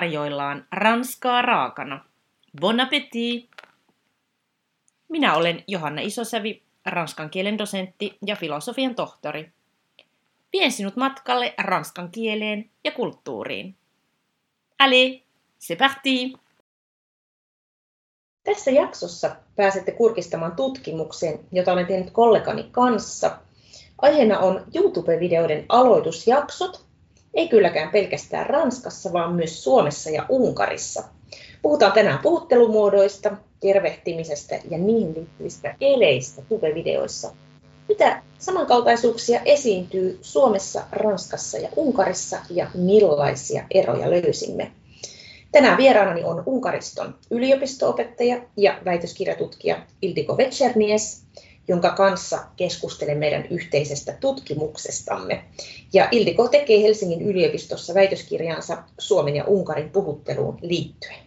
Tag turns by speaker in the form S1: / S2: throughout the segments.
S1: tarjoillaan ranskaa raakana. Bon appétit! Minä olen Johanna Isosävi, ranskan kielen dosentti ja filosofian tohtori. Vien sinut matkalle ranskan kieleen ja kulttuuriin. Allez, c'est parti!
S2: Tässä jaksossa pääsette kurkistamaan tutkimukseen, jota olen tehnyt kollegani kanssa. Aiheena on YouTube-videoiden aloitusjaksot, ei kylläkään pelkästään Ranskassa, vaan myös Suomessa ja Unkarissa. Puhutaan tänään puhuttelumuodoista, tervehtimisestä ja niihin liittyvistä eleistä tube-videoissa. Mitä samankaltaisuuksia esiintyy Suomessa, Ranskassa ja Unkarissa ja millaisia eroja löysimme? Tänään vieraanani on Unkariston yliopistoopettaja ja väitöskirjatutkija Ildiko Vetchernies, jonka kanssa keskustelen meidän yhteisestä tutkimuksestamme. Ja Ildiko tekee Helsingin yliopistossa väitöskirjansa Suomen ja Unkarin puhutteluun liittyen.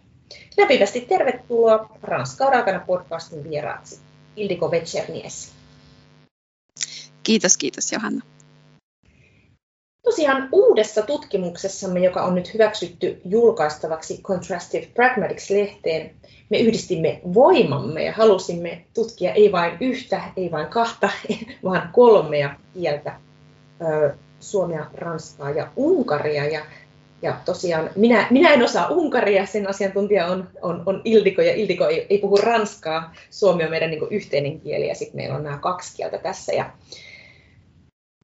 S2: Lämpimästi tervetuloa Ranskaa raakana podcastin vieraaksi, Ildiko Vetchernies.
S3: Kiitos, kiitos Johanna.
S2: Tosiaan uudessa tutkimuksessamme, joka on nyt hyväksytty julkaistavaksi Contrastive Pragmatics-lehteen, me yhdistimme voimamme ja halusimme tutkia ei vain yhtä, ei vain kahta, vaan kolmea kieltä, suomea, ranskaa ja unkaria. Ja, ja tosiaan minä, minä en osaa unkaria, sen asiantuntija on, on, on Ildiko, ja Ildiko ei, ei puhu ranskaa. Suomi on meidän niin yhteinen kieli, ja sitten meillä on nämä kaksi kieltä tässä. Ja,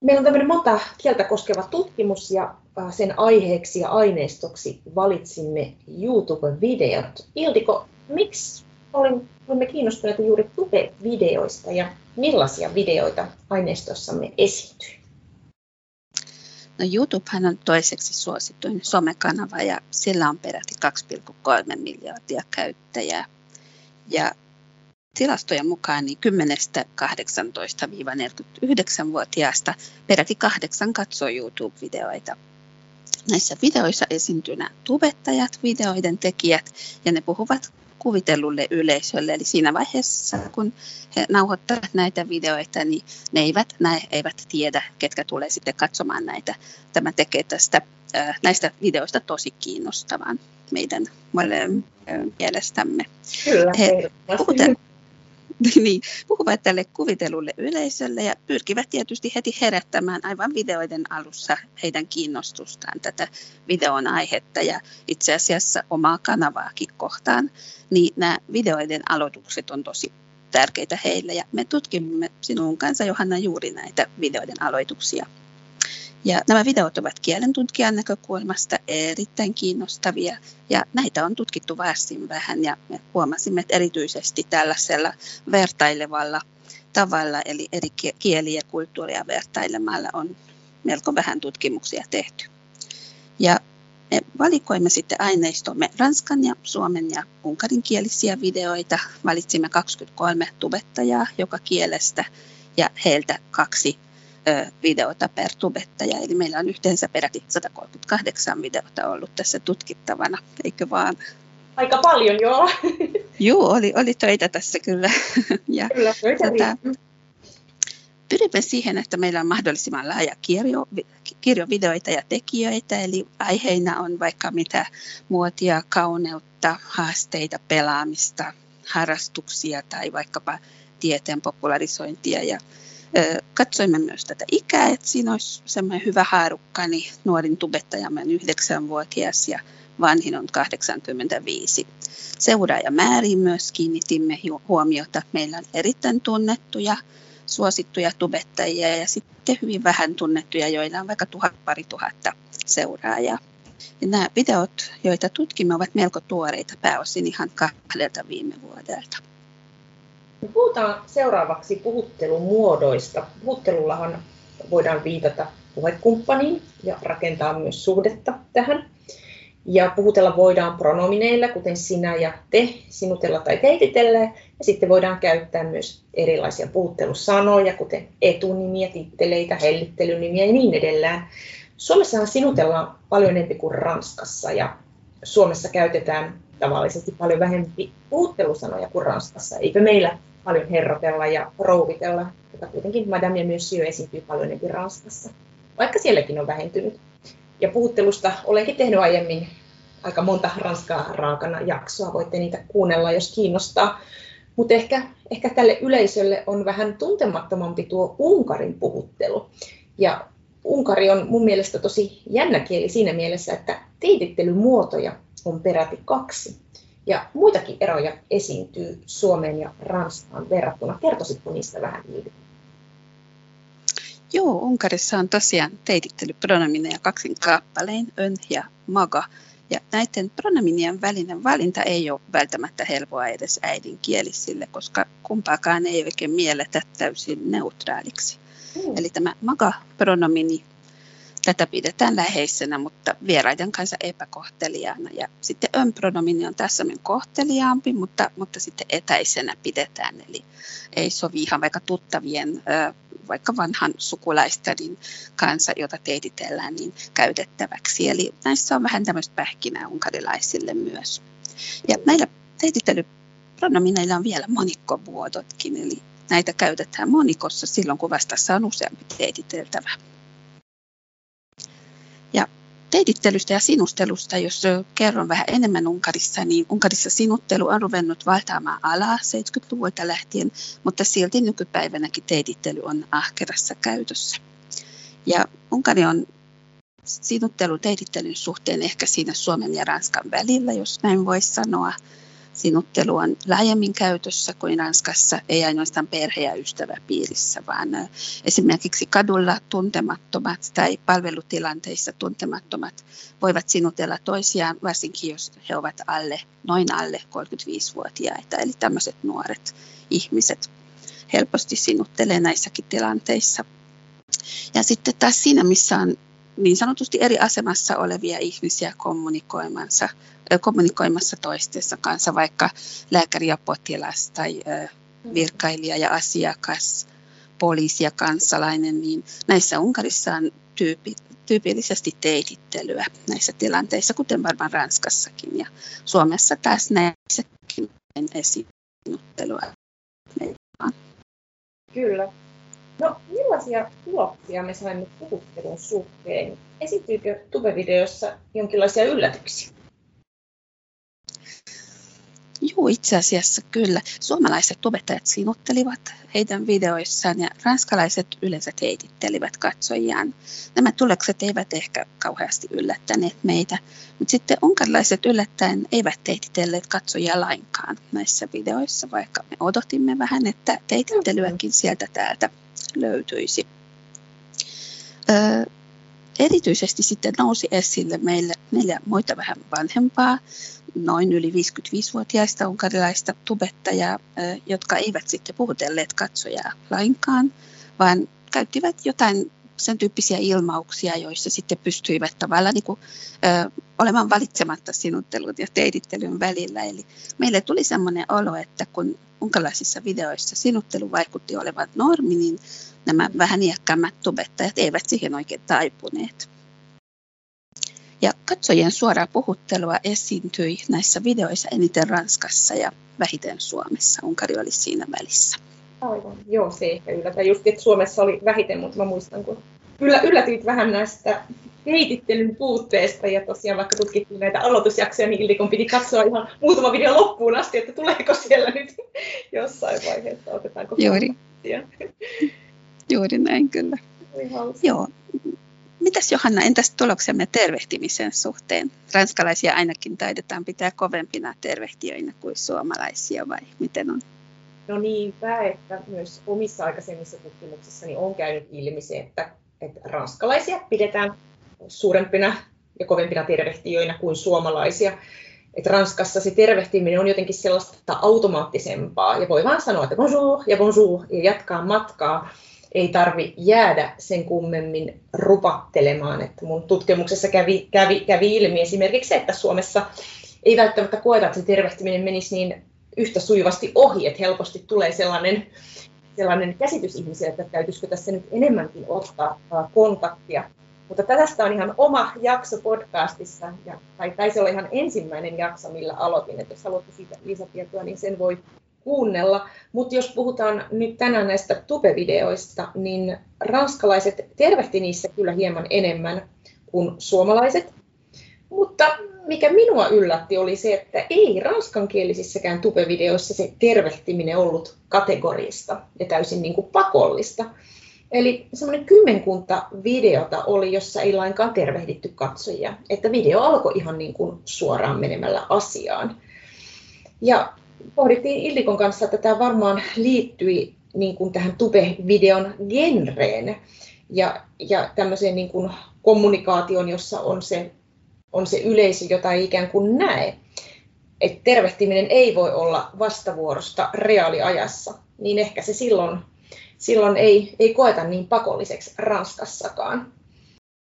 S2: Meillä on tämmöinen monta kieltä koskeva tutkimus ja sen aiheeksi ja aineistoksi valitsimme YouTube-videot. Ildiko, miksi olimme kiinnostuneita juuri Tube-videoista ja millaisia videoita aineistossamme esiintyy?
S3: No YouTubehan on toiseksi suosituin somekanava ja sillä on peräti 2,3 miljardia käyttäjää. Ja tilastojen mukaan niin 10-18-49-vuotiaasta peräti kahdeksan katsoo YouTube-videoita. Näissä videoissa esiintyy nämä tubettajat, videoiden tekijät, ja ne puhuvat kuvitellulle yleisölle. Eli siinä vaiheessa, kun he nauhoittavat näitä videoita, niin ne eivät, näe, eivät tiedä, ketkä tulee sitten katsomaan näitä. Tämä tekee tästä, näistä videoista tosi kiinnostavan meidän mielestämme.
S2: Kyllä, he
S3: niin, puhuvat tälle kuvitelulle yleisölle ja pyrkivät tietysti heti herättämään aivan videoiden alussa heidän kiinnostustaan tätä videon aihetta ja itse asiassa omaa kanavaakin kohtaan, niin nämä videoiden aloitukset on tosi tärkeitä heille ja me tutkimme sinun kanssa Johanna juuri näitä videoiden aloituksia. Ja nämä videot ovat kielentutkijan näkökulmasta erittäin kiinnostavia ja näitä on tutkittu varsin vähän ja me huomasimme, että erityisesti tällaisella vertailevalla tavalla eli eri kieliä ja kulttuuria vertailemalla on melko vähän tutkimuksia tehty. Ja me valikoimme sitten aineistomme ranskan ja suomen ja unkarinkielisiä videoita. Valitsimme 23 tubettajaa joka kielestä ja heiltä kaksi videota per tubettaja, eli meillä on yhteensä peräti 138 videota ollut tässä tutkittavana, eikö vaan?
S2: Aika paljon, joo.
S3: Joo, oli, oli töitä tässä kyllä.
S2: ja, kyllä, töitä tota,
S3: pyrimme siihen, että meillä on mahdollisimman laaja kirjo, kirjovideoita ja tekijöitä, eli aiheina on vaikka mitä muotia, kauneutta, haasteita, pelaamista, harrastuksia tai vaikkapa tieteen popularisointia ja Katsoimme myös tätä ikää, että siinä olisi semmoinen hyvä haarukka, niin nuorin tubettajamme on 9-vuotias ja vanhin on 85. Seuraajamääriin myös kiinnitimme huomiota. Meillä on erittäin tunnettuja, suosittuja tubettajia ja sitten hyvin vähän tunnettuja, joilla on vaikka tuhat, pari tuhatta seuraajaa. Ja nämä videot, joita tutkimme, ovat melko tuoreita pääosin ihan kahdelta viime vuodelta.
S2: Puhutaan seuraavaksi puhuttelumuodoista. Puhuttelullahan voidaan viitata puhekumppaniin ja rakentaa myös suhdetta tähän. Ja puhutella voidaan pronomineilla, kuten sinä ja te, sinutella tai teititellä. Ja sitten voidaan käyttää myös erilaisia puhuttelusanoja, kuten etunimiä, titteleitä, hellittelynimiä ja niin edelleen. Suomessahan sinutellaan paljon enemmän kuin Ranskassa ja Suomessa käytetään tavallisesti paljon vähempi puhuttelusanoja kuin Ranskassa. Eikö meillä paljon herrotella ja rouvitella, joka kuitenkin Madame ja Monsieur esiintyy paljon enemmän Ranskassa, vaikka sielläkin on vähentynyt. Ja puhuttelusta olenkin tehnyt aiemmin aika monta Ranskaa raakana jaksoa, voitte niitä kuunnella, jos kiinnostaa. Mutta ehkä, ehkä tälle yleisölle on vähän tuntemattomampi tuo Unkarin puhuttelu. Ja Unkari on mun mielestä tosi jännä kieli siinä mielessä, että teitittelymuotoja on peräti kaksi. Ja muitakin eroja esiintyy Suomeen ja Ranskaan verrattuna. Kertoisitko niistä vähän Liivi?
S3: Joo, Unkarissa on tosiaan teitittelypronomineja kaksin kappalein, ön ja maga. Ja näiden pronominien välinen valinta ei ole välttämättä helpoa edes äidinkielisille, koska kumpaakaan ei oikein mielletä täysin neutraaliksi. Mm. Eli tämä maga-pronomini Tätä pidetään läheisenä, mutta vieraiden kanssa epäkohteliaana. Ja sitten ön-pronomini on tässä kohteliaampi, mutta, mutta sitten etäisenä pidetään. Eli ei sovi ihan vaikka tuttavien, vaikka vanhan sukulaisten kanssa, jota teititellään, niin käytettäväksi. Eli näissä on vähän tämmöistä pähkinää unkarilaisille myös. Ja näillä teititelypronomineilla on vielä monikkovuodotkin, eli näitä käytetään monikossa silloin, kun vastassa on useampi teititeltävä teitittelystä ja sinustelusta, jos kerron vähän enemmän Unkarissa, niin Unkarissa sinuttelu on ruvennut valtaamaan alaa 70-luvulta lähtien, mutta silti nykypäivänäkin teitittely on ahkerassa käytössä. Ja Unkari on sinuttelu teitittelyn suhteen ehkä siinä Suomen ja Ranskan välillä, jos näin voisi sanoa sinuttelu on laajemmin käytössä kuin Ranskassa, ei ainoastaan perhe- ja ystäväpiirissä, vaan esimerkiksi kadulla tuntemattomat tai palvelutilanteissa tuntemattomat voivat sinutella toisiaan, varsinkin jos he ovat alle, noin alle 35-vuotiaita, eli tämmöiset nuoret ihmiset helposti sinuttelee näissäkin tilanteissa. Ja sitten taas siinä, missä on niin sanotusti eri asemassa olevia ihmisiä kommunikoimassa, kommunikoimassa toistensa kanssa, vaikka lääkäri ja potilas tai virkailija ja asiakas, poliisi ja kansalainen, niin näissä Unkarissa on tyypi, tyypillisesti teitittelyä näissä tilanteissa, kuten varmaan Ranskassakin ja Suomessa taas näissäkin esinuttelua.
S2: Kyllä. No, millaisia tuloksia me saimme puhuttelun suhteen? Esittyykö tubevideossa jonkinlaisia yllätyksiä?
S3: Joo, itse asiassa kyllä. Suomalaiset tubettajat sinuttelivat heidän videoissaan ja ranskalaiset yleensä heitittelivät katsojiaan. Nämä tulokset eivät ehkä kauheasti yllättäneet meitä, mutta sitten unkarilaiset yllättäen eivät teititelleet katsojia lainkaan näissä videoissa, vaikka me odotimme vähän, että teitittelyäkin sieltä täältä löytyisi. Öö, erityisesti sitten nousi esille meille neljä muita vähän vanhempaa, noin yli 55-vuotiaista unkarilaista tubettajaa, jotka eivät sitten puhutelleet katsojaa lainkaan, vaan käyttivät jotain sen tyyppisiä ilmauksia, joissa sitten pystyivät tavallaan niin kuin, ö, olemaan valitsematta sinuttelun ja teidittelyn välillä. Eli meille tuli sellainen olo, että kun unkalaisissa videoissa sinuttelu vaikutti olevan normi, niin nämä vähän iäkkäämmät tubettajat eivät siihen oikein taipuneet. Ja katsojien suoraa puhuttelua esiintyi näissä videoissa eniten Ranskassa ja vähiten Suomessa. Unkari oli siinä välissä.
S2: Aivan, joo se ehkä yllätä. Just, että Suomessa oli vähiten, mutta mä muistan, kun yllä, yllätyit vähän näistä keitittelyn puutteesta ja tosiaan vaikka tutkittiin näitä aloitusjaksoja, niin Ildikon piti katsoa ihan muutama video loppuun asti, että tuleeko siellä nyt jossain vaiheessa, otetaanko
S3: Juuri. Juuri näin kyllä. Joo. Mitäs Johanna, entäs tuloksemme tervehtimisen suhteen? Ranskalaisia ainakin taidetaan pitää kovempina tervehtiöinä kuin suomalaisia vai miten on?
S2: No niinpä, että myös omissa aikaisemmissa tutkimuksissani on käynyt ilmi se, että, että ranskalaisia pidetään suurempina ja kovempina tervehtiöinä kuin suomalaisia. Et Ranskassa se tervehtiminen on jotenkin sellaista automaattisempaa ja voi vaan sanoa, että bonjour ja bonjour ja jatkaa matkaa. Ei tarvi jäädä sen kummemmin rupattelemaan. Että mun tutkimuksessa kävi, kävi, kävi ilmi esimerkiksi, että Suomessa ei välttämättä koeta, että se tervehtiminen menisi niin yhtä sujuvasti ohi, että helposti tulee sellainen, sellainen käsitys ihmisille, että täytyisikö tässä nyt enemmänkin ottaa kontaktia. Mutta tästä on ihan oma jakso podcastissa, ja, tai taisi olla ihan ensimmäinen jakso, millä aloitin, että jos haluatte siitä lisätietoa, niin sen voi kuunnella. Mutta jos puhutaan nyt tänään näistä tubevideoista, niin ranskalaiset tervehti niissä kyllä hieman enemmän kuin suomalaiset. Mutta mikä minua yllätti oli se, että ei ranskankielisissäkään tubevideoissa se tervehtiminen ollut kategorista ja täysin niin kuin pakollista. Eli semmoinen kymmenkunta videota oli, jossa ei lainkaan tervehditty katsojia. Että video alkoi ihan niin kuin suoraan menemällä asiaan. Ja pohdittiin Ildikon kanssa, että tämä varmaan liittyi niin kuin tähän tube-videon genreen ja, ja tämmöiseen niin kuin kommunikaation, jossa on se, on se yleisö, jota ei ikään kuin näe. Et tervehtiminen ei voi olla vastavuorosta reaaliajassa, niin ehkä se silloin, silloin ei, ei koeta niin pakolliseksi Ranskassakaan.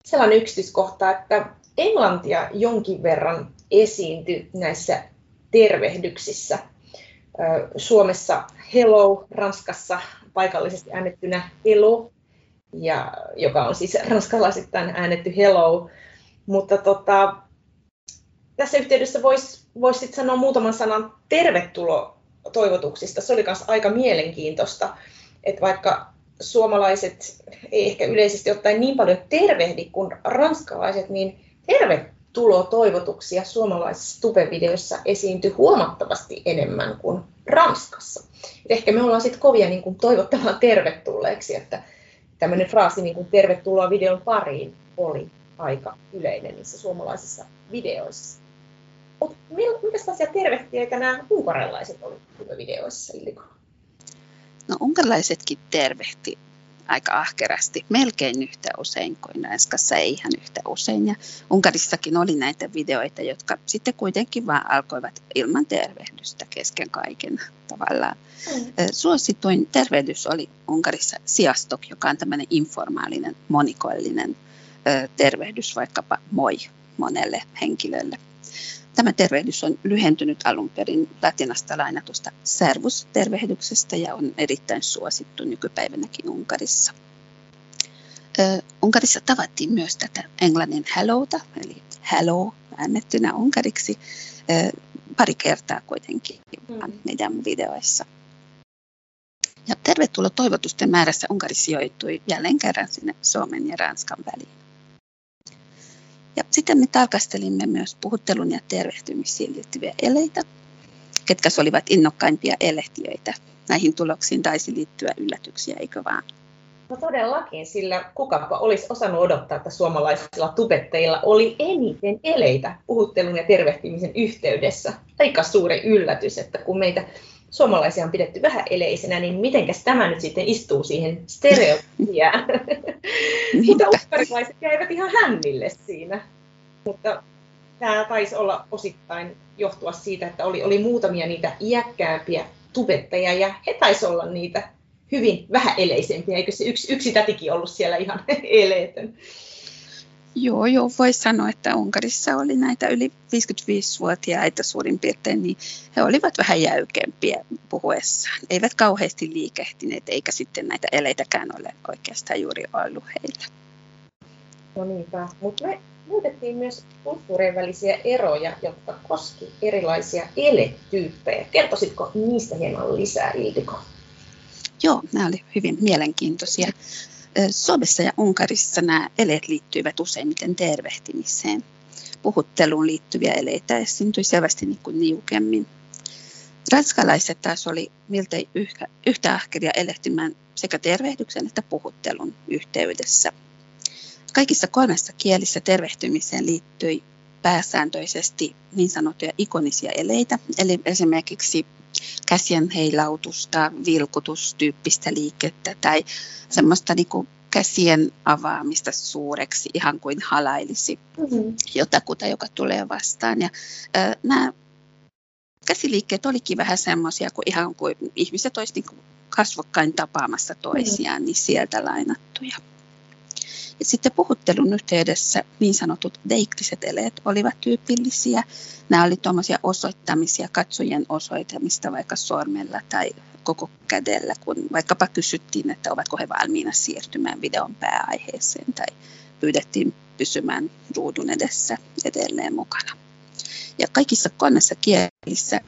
S2: Sellainen yksityiskohta, että englantia jonkin verran esiintyi näissä tervehdyksissä. Suomessa hello, Ranskassa paikallisesti äänettynä hello, ja, joka on siis ranskalaisittain äännetty hello. Mutta tota, tässä yhteydessä voisi vois sanoa muutaman sanan tervetulo toivotuksista. Se oli myös aika mielenkiintoista, että vaikka suomalaiset ei ehkä yleisesti ottaen niin paljon tervehdi kuin ranskalaiset, niin tervetulo toivotuksia suomalaisissa tubevideoissa esiintyi huomattavasti enemmän kuin Ranskassa. Et ehkä me ollaan sitten kovia niin toivottamaan tervetulleeksi, että tämmöinen fraasi niin kuin tervetuloa videon pariin oli aika yleinen niissä suomalaisissa videoissa. Mutta minkälaisia tervehtiöitä nämä unkarelaiset olivat videoissa, Illiko?
S3: No unkarilaisetkin tervehti aika ahkerasti, melkein yhtä usein kuin Ranskassa, ei ihan yhtä usein. Ja Unkarissakin oli näitä videoita, jotka sitten kuitenkin vaan alkoivat ilman tervehdystä kesken kaiken tavallaan. Mm. Suosituin tervehdys oli Unkarissa siastok, joka on tämmöinen informaalinen, monikoillinen tervehdys, vaikkapa moi monelle henkilölle. Tämä tervehdys on lyhentynyt alun perin latinasta lainatusta servus-tervehdyksestä ja on erittäin suosittu nykypäivänäkin Unkarissa. Ö, Unkarissa tavattiin myös tätä englannin hellota, eli hello äänettynä unkariksi, ö, pari kertaa kuitenkin mm. meidän videoissa. Ja tervetuloa toivotusten määrässä Unkari sijoittui jälleen kerran sinne Suomen ja Ranskan väliin. Ja sitten me tarkastelimme myös puhuttelun ja tervehtymisiin liittyviä eleitä, ketkä olivat innokkaimpia elehtiöitä. Näihin tuloksiin taisi liittyä yllätyksiä, eikö vaan?
S2: No todellakin, sillä kukapa olisi osannut odottaa, että suomalaisilla tubetteilla oli eniten eleitä puhuttelun ja tervehtimisen yhteydessä. Aika suuri yllätys, että kun meitä suomalaisia on pidetty vähän eleisenä, niin mitenkäs tämä nyt sitten istuu siihen stereotypiaan? Mutta ukkarilaiset jäivät ihan hännille siinä. Mutta tämä taisi olla osittain johtua siitä, että oli, oli muutamia niitä iäkkäämpiä tubettajia ja he taisi olla niitä hyvin vähäeleisempiä, eikö se yksi, yksi tätikin ollut siellä ihan eleetön?
S3: Joo, joo, voisi sanoa, että Unkarissa oli näitä yli 55-vuotiaita suurin piirtein, niin he olivat vähän jäykempiä puhuessaan. Eivät kauheasti liikehtineet, eikä sitten näitä eleitäkään ole oikeastaan juuri ollut heillä.
S2: No niinpä, mutta me muutettiin myös kulttuurien välisiä eroja, jotka koski erilaisia eletyyppejä. Kertoisitko niistä hieman lisää, Ildiko?
S3: Joo, nämä olivat hyvin mielenkiintoisia. Suomessa ja Unkarissa nämä eleet liittyivät useimmiten tervehtimiseen. Puhutteluun liittyviä eleitä esiintyi selvästi niin kuin niukemmin. Ranskalaiset taas oli miltei yhtä, yhtä ahkeria elehtimään sekä tervehdyksen että puhuttelun yhteydessä. Kaikissa kolmessa kielissä tervehtymiseen liittyi pääsääntöisesti niin sanottuja ikonisia eleitä, eli esimerkiksi käsien heilautusta, vilkutustyyppistä liikettä tai semmoista niin kuin käsien avaamista suureksi, ihan kuin halailisi mm-hmm. jotakuta, joka tulee vastaan. Ja, äh, nämä käsiliikkeet olikin vähän semmoisia kuin ihan kuin ihmiset olisivat niin kasvokkain tapaamassa toisiaan, mm-hmm. niin sieltä lainattuja. Sitten puhuttelun yhteydessä niin sanotut deiktiset eleet olivat tyypillisiä. Nämä olivat tuommoisia osoittamisia, katsojien osoittamista vaikka sormella tai koko kädellä, kun vaikkapa kysyttiin, että ovatko he valmiina siirtymään videon pääaiheeseen tai pyydettiin pysymään ruudun edessä edelleen mukana. Ja kaikissa kolmessa kielissä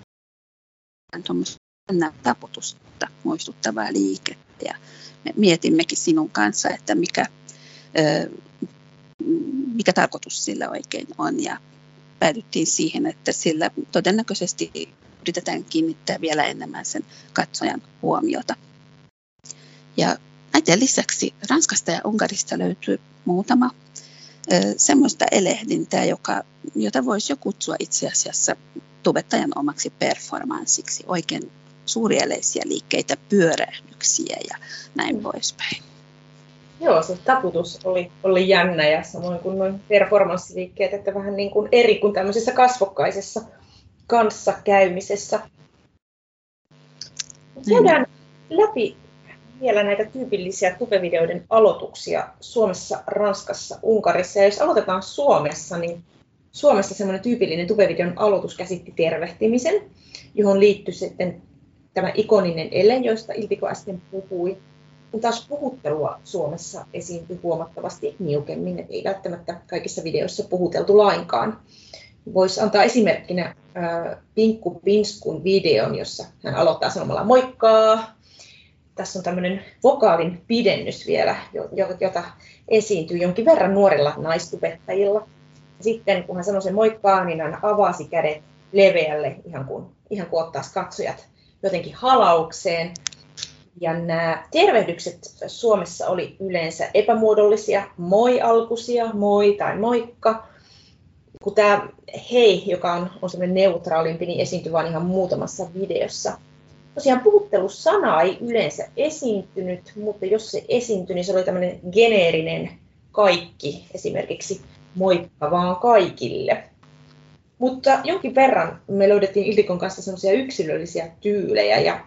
S3: on taputusta muistuttavaa liikettä. Ja me mietimmekin sinun kanssa, että mikä mikä tarkoitus sillä oikein on. Ja päädyttiin siihen, että sillä todennäköisesti yritetään kiinnittää vielä enemmän sen katsojan huomiota. Ja näiden lisäksi Ranskasta ja Unkarista löytyy muutama semmoista elehdintää, joka, jota voisi jo kutsua itse asiassa tubettajan omaksi performanssiksi, oikein suurieleisiä liikkeitä, pyörähdyksiä ja näin poispäin.
S2: Joo, se taputus oli, oli jännä ja samoin kuin noin performanssiliikkeet, että vähän niin kuin eri kuin tämmöisessä kasvokkaisessa kanssakäymisessä. Käydään läpi vielä näitä tyypillisiä tubevideoiden aloituksia Suomessa, Ranskassa, Unkarissa. Ja jos aloitetaan Suomessa, niin Suomessa semmoinen tyypillinen tubevideon aloitus käsitti tervehtimisen, johon liittyi sitten tämä ikoninen ele, josta Ilpiko äsken puhui. Kun taas puhuttelua Suomessa esiintyi huomattavasti niukemmin, ei välttämättä kaikissa videoissa puhuteltu lainkaan. Voisi antaa esimerkkinä Pinkku Pinskun videon, jossa hän aloittaa sanomalla moikkaa. Tässä on tämmöinen vokaalin pidennys vielä, jota esiintyy jonkin verran nuorilla naistubettajilla. Sitten kun hän sanoi sen moikkaa, niin hän avasi kädet leveälle, ihan kuin, ihan kuin ottaisi katsojat jotenkin halaukseen. Ja nämä tervehdykset Suomessa oli yleensä epämuodollisia, moi-alkuisia, moi tai moikka. Kun tämä hei, joka on, on semmoinen neutraalimpi, niin esiintyi vain ihan muutamassa videossa. Tosiaan puhuttelussana ei yleensä esiintynyt, mutta jos se esiintyi, niin se oli tämmöinen geneerinen kaikki, esimerkiksi moikka vaan kaikille. Mutta jonkin verran me löydettiin Iltikon kanssa semmoisia yksilöllisiä tyylejä ja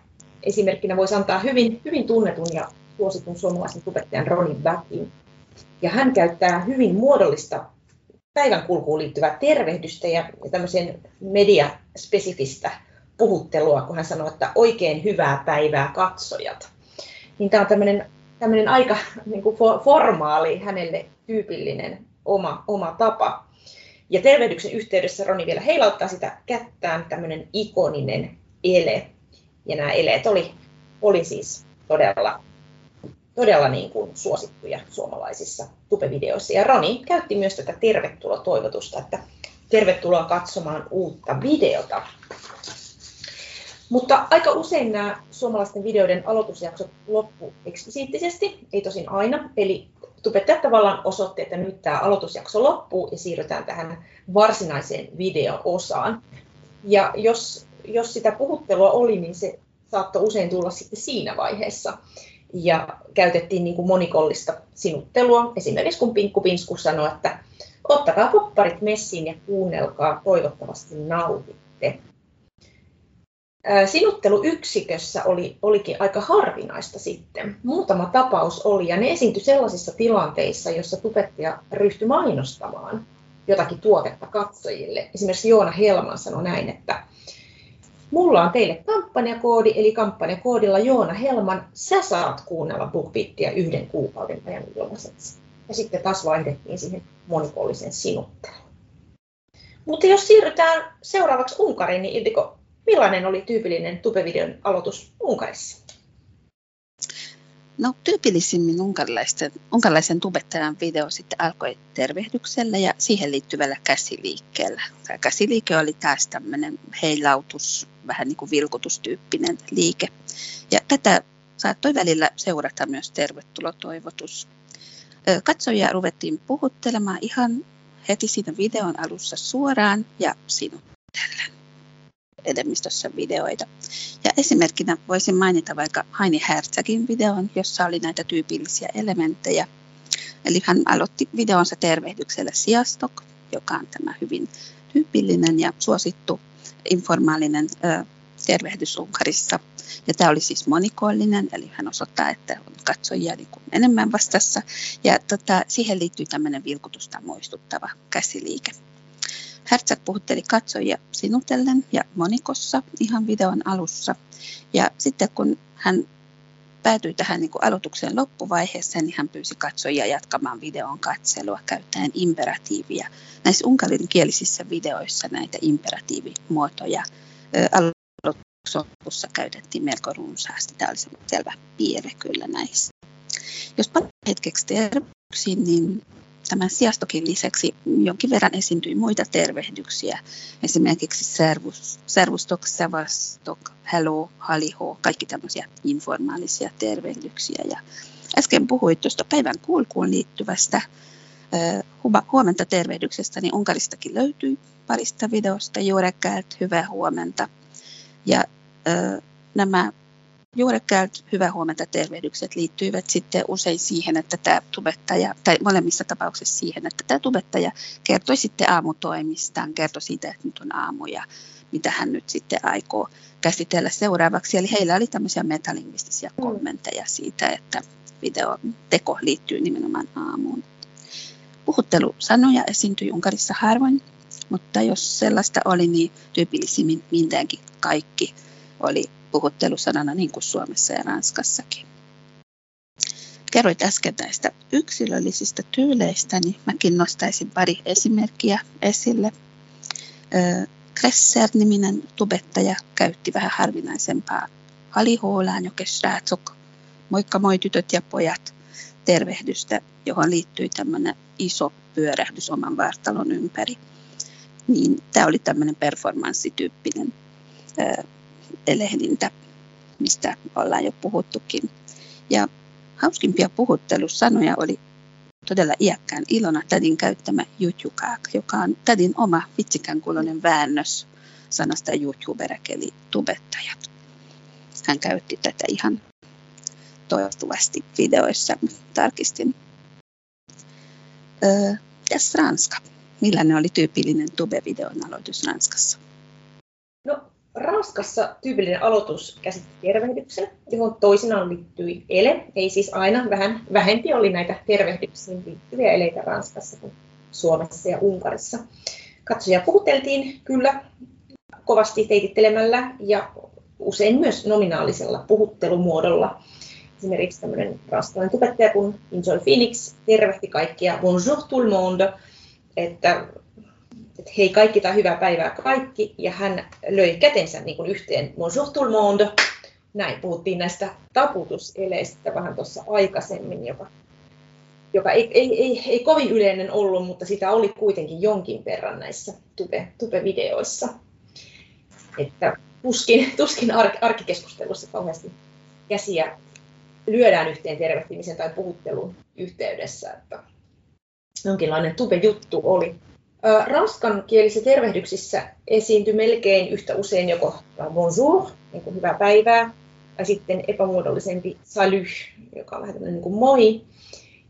S2: esimerkkinä voisi antaa hyvin, hyvin tunnetun ja suositun suomalaisen tubettajan Ronin Backin. Ja hän käyttää hyvin muodollista päivänkulkuun liittyvää tervehdystä ja tämmöisen mediaspesifistä puhuttelua, kun hän sanoo, että oikein hyvää päivää katsojat. Niin tämä on tämmöinen, tämmöinen aika niin kuin formaali, hänelle tyypillinen oma, oma tapa. Ja tervehdyksen yhteydessä Roni vielä heilauttaa sitä kättään tämmöinen ikoninen ele. Ja nämä eleet oli, oli siis todella, todella niin kuin suosittuja suomalaisissa tupevideoissa. Ja Roni käytti myös tätä tervetuloa-toivotusta, että tervetuloa katsomaan uutta videota. Mutta aika usein nämä suomalaisten videoiden aloitusjaksot loppu eksplisiittisesti, ei tosin aina. Eli tubettajat tavallaan osoitti, että nyt tämä aloitusjakso loppuu ja siirrytään tähän varsinaiseen video-osaan. Ja jos, jos sitä puhuttelua oli, niin se saattoi usein tulla sitten siinä vaiheessa. Ja käytettiin niin kuin monikollista sinuttelua. Esimerkiksi kun Pinkku Pinsku sanoi, että ottakaa popparit messiin ja kuunnelkaa, toivottavasti nautitte. Sinutteluyksikössä oli, olikin aika harvinaista sitten. Muutama tapaus oli, ja ne esiintyi sellaisissa tilanteissa, joissa tubettaja ryhtyi mainostamaan jotakin tuotetta katsojille. Esimerkiksi Joona Helman sanoi näin, että Mulla on teille kampanjakoodi, eli kampanjakoodilla Joona Helman, sä saat kuunnella BookBeatia yhden kuukauden ajan ilmaiseksi. Ja sitten taas vaihdettiin siihen monipuolisen sinutteluun. Mutta jos siirrytään seuraavaksi Unkariin, niin Ildiko, Millainen oli tyypillinen tubevideon aloitus Unkarissa?
S3: No tyypillisimmin unkarilaisen, unkarilaisen tubettajan video sitten alkoi tervehdyksellä ja siihen liittyvällä käsiliikkeellä. Tämä käsiliike oli taas tämmöinen heilautus, vähän niin kuin vilkutustyyppinen liike. Ja tätä saattoi välillä seurata myös tervetulotoivotus. Katsojia ruvettiin puhuttelemaan ihan heti siinä videon alussa suoraan ja sinutellen enemmistössä videoita. Ja esimerkkinä voisin mainita vaikka Heini Herzogin videon, jossa oli näitä tyypillisiä elementtejä. Eli hän aloitti videonsa tervehdyksellä Siastok, joka on tämä hyvin tyypillinen ja suosittu informaalinen ö, tervehdys Unkarissa. Ja tämä oli siis monikollinen, eli hän osoittaa, että on katsojia niin kuin enemmän vastassa. Ja tota, siihen liittyy tämmöinen vilkutusta muistuttava käsiliike. Herzog puhutteli katsojia sinutellen ja monikossa ihan videon alussa. Ja sitten kun hän päätyi tähän niin kuin aloituksen loppuvaiheessa, niin hän pyysi katsojia jatkamaan videon katselua käyttäen imperatiivia. Näissä unkarinkielisissä videoissa näitä imperatiivimuotoja aloituksessa käytettiin melko runsaasti. Tämä oli selvä piirre kyllä näissä. Jos palaan hetkeksi terveyksiin, niin tämän siastokin lisäksi jonkin verran esiintyi muita tervehdyksiä, esimerkiksi servus, servustok, sevastok, hello, haliho, kaikki tämmöisiä informaalisia tervehdyksiä. Ja äsken puhuit tuosta päivän kulkuun liittyvästä huomenta tervehdyksestä, niin Unkaristakin löytyy parista videosta juurekäät, hyvää huomenta. Ja ö, nämä juurekäät, hyvää huomenta tervehdykset liittyivät sitten usein siihen, että tämä tubettaja, tai molemmissa tapauksissa siihen, että tämä tubettaja kertoi sitten aamutoimistaan, kertoi siitä, että nyt on aamu ja mitä hän nyt sitten aikoo käsitellä seuraavaksi. Eli heillä oli tämmöisiä metalingvistisiä mm. kommentteja siitä, että videoteko liittyy nimenomaan aamuun. Puhuttelusanoja esiintyi Unkarissa harvoin, mutta jos sellaista oli, niin tyypillisimmin mindenkin kaikki oli puhuttelusanana niin kuin Suomessa ja Ranskassakin. Kerroit äsken näistä yksilöllisistä tyyleistä, niin mäkin nostaisin pari esimerkkiä esille. Kresser-niminen tubettaja käytti vähän harvinaisempaa alihuolään, joka moikka moi tytöt ja pojat, tervehdystä, johon liittyi tämmöinen iso pyörähdys oman vartalon ympäri. Niin tämä oli tämmöinen performanssityyppinen lehdintä, mistä ollaan jo puhuttukin. Ja hauskimpia puhuttelussanoja oli todella iäkkään Ilona tädin käyttämä jutjukaak, joka on tädin oma vitsikän kuulonen väännös sanasta youtuberek eli tubettajat. Hän käytti tätä ihan toistuvasti videoissa, tarkistin. Öö, tässä Ranska. Millainen oli tyypillinen tube-videon aloitus Ranskassa?
S2: Ranskassa tyypillinen aloitus käsitti tervehdyksen, johon toisinaan liittyi ele. Ei siis aina, vähän vähempi oli näitä tervehdyksiin liittyviä eleitä Ranskassa kuin Suomessa ja Unkarissa. Katsoja puhuteltiin kyllä kovasti teitittelemällä ja usein myös nominaalisella puhuttelumuodolla. Esimerkiksi tämmöinen ranskalainen tubettaja kuin Enjoy Phoenix tervehti kaikkia bonjour tout le monde, että että hei kaikki tai hyvää päivää kaikki, ja hän löi kätensä niin kuin yhteen bonjour tout le monde. Näin puhuttiin näistä taputuseleistä vähän tuossa aikaisemmin, joka, joka ei, ei, ei, ei kovin yleinen ollut, mutta sitä oli kuitenkin jonkin verran näissä tube, tube-videoissa. Että tuskin, tuskin ar- arkikeskustelussa kauheasti käsiä lyödään yhteen tervehtimisen tai puhuttelun yhteydessä, että jonkinlainen tube-juttu oli. Ranskankielisissä tervehdyksissä esiintyi melkein yhtä usein joko bonjour, niin kuin hyvää päivää, tai sitten epämuodollisempi salut, joka on vähän niin kuin moi.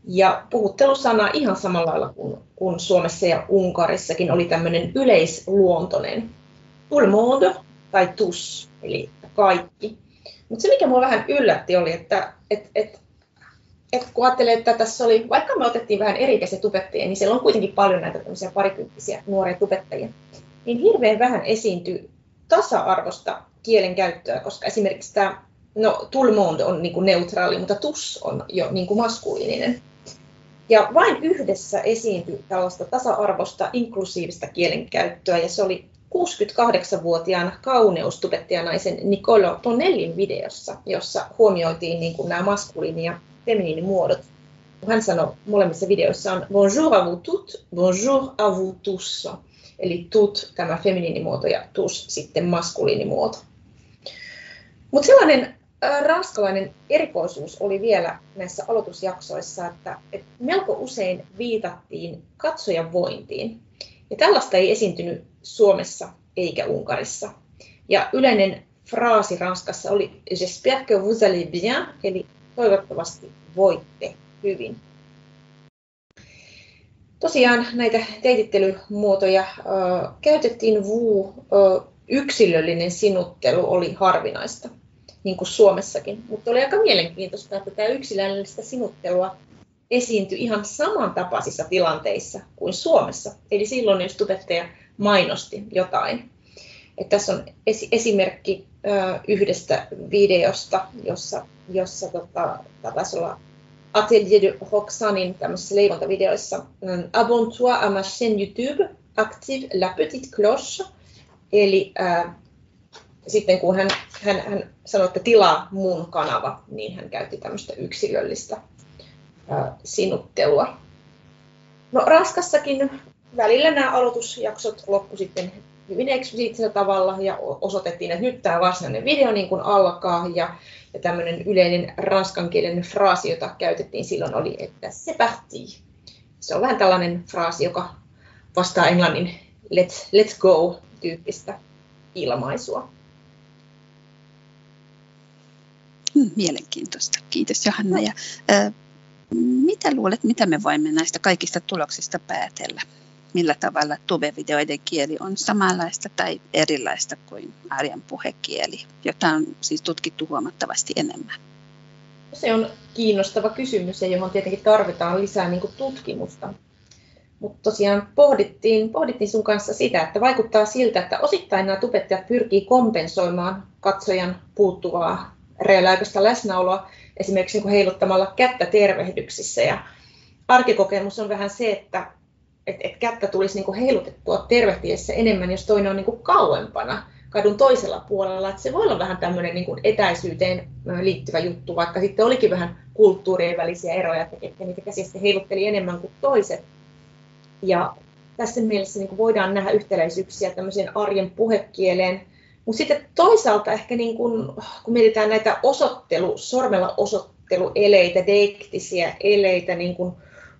S2: Ja puhuttelusana ihan samalla lailla kuin, kuin Suomessa ja Unkarissakin oli tämmöinen yleisluontoinen tout monde tai tous, eli kaikki. Mutta se, mikä minua vähän yllätti, oli, että et, et että kun ajattelee, että tässä oli, vaikka me otettiin vähän eri tubettajia, niin siellä on kuitenkin paljon näitä tämmöisiä parikymppisiä nuoria tubettajia, niin hirveän vähän esiintyy tasa-arvosta kielen käyttöä, koska esimerkiksi tämä, no tout monde on niin kuin neutraali, mutta tus on jo niin kuin maskuliininen. Ja vain yhdessä esiintyi tällaista tasa-arvosta inklusiivista kielenkäyttöä, ja se oli 68-vuotiaan kauneustubettajanaisen Nicolo Tonellin videossa, jossa huomioitiin niin kuin nämä maskuliini- ja feminiinimuodot. Hän sanoi molemmissa videoissa on bonjour à vous toutes, bonjour à vous tous. Eli tut, tämä feminiinimuoto ja tus sitten maskuliinimuoto. Mutta sellainen ranskalainen erikoisuus oli vielä näissä aloitusjaksoissa, että, että melko usein viitattiin katsojan vointiin. Ja tällaista ei esiintynyt Suomessa eikä Unkarissa. Ja yleinen fraasi Ranskassa oli J'espère que vous allez bien, eli toivottavasti voitte hyvin. Tosiaan näitä teitittelymuotoja äh, käytettiin VU, äh, yksilöllinen sinuttelu oli harvinaista, niin kuin Suomessakin. Mutta oli aika mielenkiintoista, että tämä yksilöllistä sinuttelua esiintyi ihan samantapaisissa tilanteissa kuin Suomessa. Eli silloin, jos tubettaja mainosti jotain. Et tässä on esi- esimerkki ö, yhdestä videosta, jossa, jossa tota, taisi olla Atelier de Roxanin tämmöisissä leivontavideoissa. Abonne-toi à ma chaîne YouTube, active la petite cloche. Eli ö, sitten kun hän, hän, hän sanoi, että tilaa mun kanava, niin hän käytti tämmöistä yksilöllistä ö, sinuttelua. No Ranskassakin välillä nämä aloitusjaksot loppu sitten hyvin eksplisiittisellä tavalla ja osoitettiin, että nyt tämä varsinainen video niin kuin alkaa ja, ja tämmöinen yleinen ranskankielinen fraasi, jota käytettiin silloin oli, että se parti. Se on vähän tällainen fraasi, joka vastaa englannin let's, let's go tyyppistä ilmaisua.
S3: Hmm, mielenkiintoista. Kiitos Johanna. Ja, äh, mitä luulet, mitä me voimme näistä kaikista tuloksista päätellä? Millä tavalla tubevideoiden kieli on samanlaista tai erilaista kuin arjen puhekieli, jota on siis tutkittu huomattavasti enemmän?
S2: Se on kiinnostava kysymys ja johon tietenkin tarvitaan lisää niin tutkimusta. Mutta tosiaan pohdittiin, pohdittiin sun kanssa sitä, että vaikuttaa siltä, että osittain nämä tubettajat pyrkii kompensoimaan katsojan puuttuvaa reaaliaikaista läsnäoloa esimerkiksi niin heiluttamalla kättä tervehdyksissä. Ja arkikokemus on vähän se, että et, et kättä tulisi niin heilutettua tervehtiessä enemmän, jos toinen on niin kauempana kadun toisella puolella. Et se voi olla vähän tämmöinen niin etäisyyteen liittyvä juttu, vaikka sitten olikin vähän kulttuurien välisiä eroja, että niitä käsiä heilutteli enemmän kuin toiset. Ja tässä mielessä niin voidaan nähdä yhtäläisyyksiä tämmöiseen arjen puhekieleen. Mutta sitten toisaalta ehkä niin kun, kun mietitään näitä osoittelu, sormella osoittelueleitä, deektisiä eleitä niin kun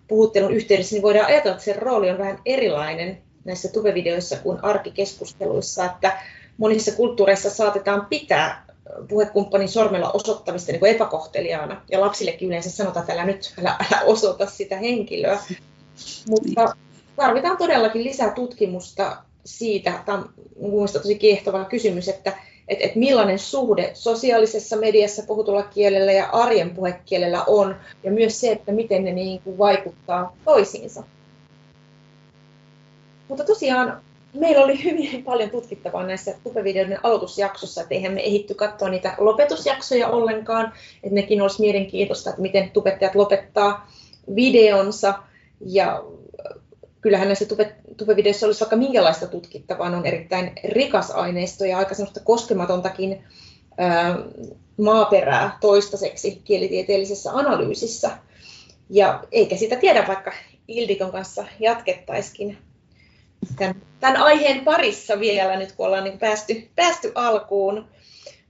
S2: puhuttelun yhteydessä, niin voidaan ajatella, että se rooli on vähän erilainen näissä tubevideoissa kuin arkikeskusteluissa, että monissa kulttuureissa saatetaan pitää puhekumppanin sormella osoittamista niin kuin epäkohteliaana. Ja lapsillekin yleensä sanotaan, että älä nyt älä, älä osoita sitä henkilöä. Mutta tarvitaan todellakin lisää tutkimusta siitä, tämä on mielestäni tosi kiehtova kysymys, että, että, että millainen suhde sosiaalisessa mediassa puhutulla kielellä ja arjen puhekielellä on, ja myös se, että miten ne niin kuin vaikuttaa toisiinsa. Mutta tosiaan meillä oli hyvin paljon tutkittavaa näissä tupevideoiden aloitusjaksossa, että eihän me ehitty katsoa niitä lopetusjaksoja ollenkaan, että nekin olisi mielenkiintoista, että miten tubettajat lopettaa videonsa, ja kyllähän näissä tupe, tupevideoissa olisi vaikka minkälaista tutkittavaa, on erittäin rikas aineisto ja aika semmoista koskematontakin ää, maaperää toistaiseksi kielitieteellisessä analyysissä. Ja eikä sitä tiedä, vaikka Ildikon kanssa jatkettaisikin tämän, tämän aiheen parissa vielä nyt, kun ollaan niin päästy, päästy alkuun.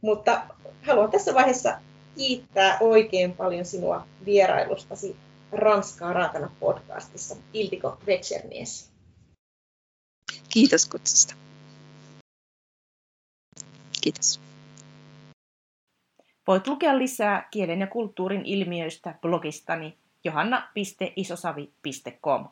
S2: Mutta haluan tässä vaiheessa kiittää oikein paljon sinua vierailustasi Ranskaa raakana podcastissa Ildiko Vetsermies.
S3: Kiitos kutsusta. Kiitos.
S1: Voit lukea lisää kielen ja kulttuurin ilmiöistä blogistani johanna.isosavi.com.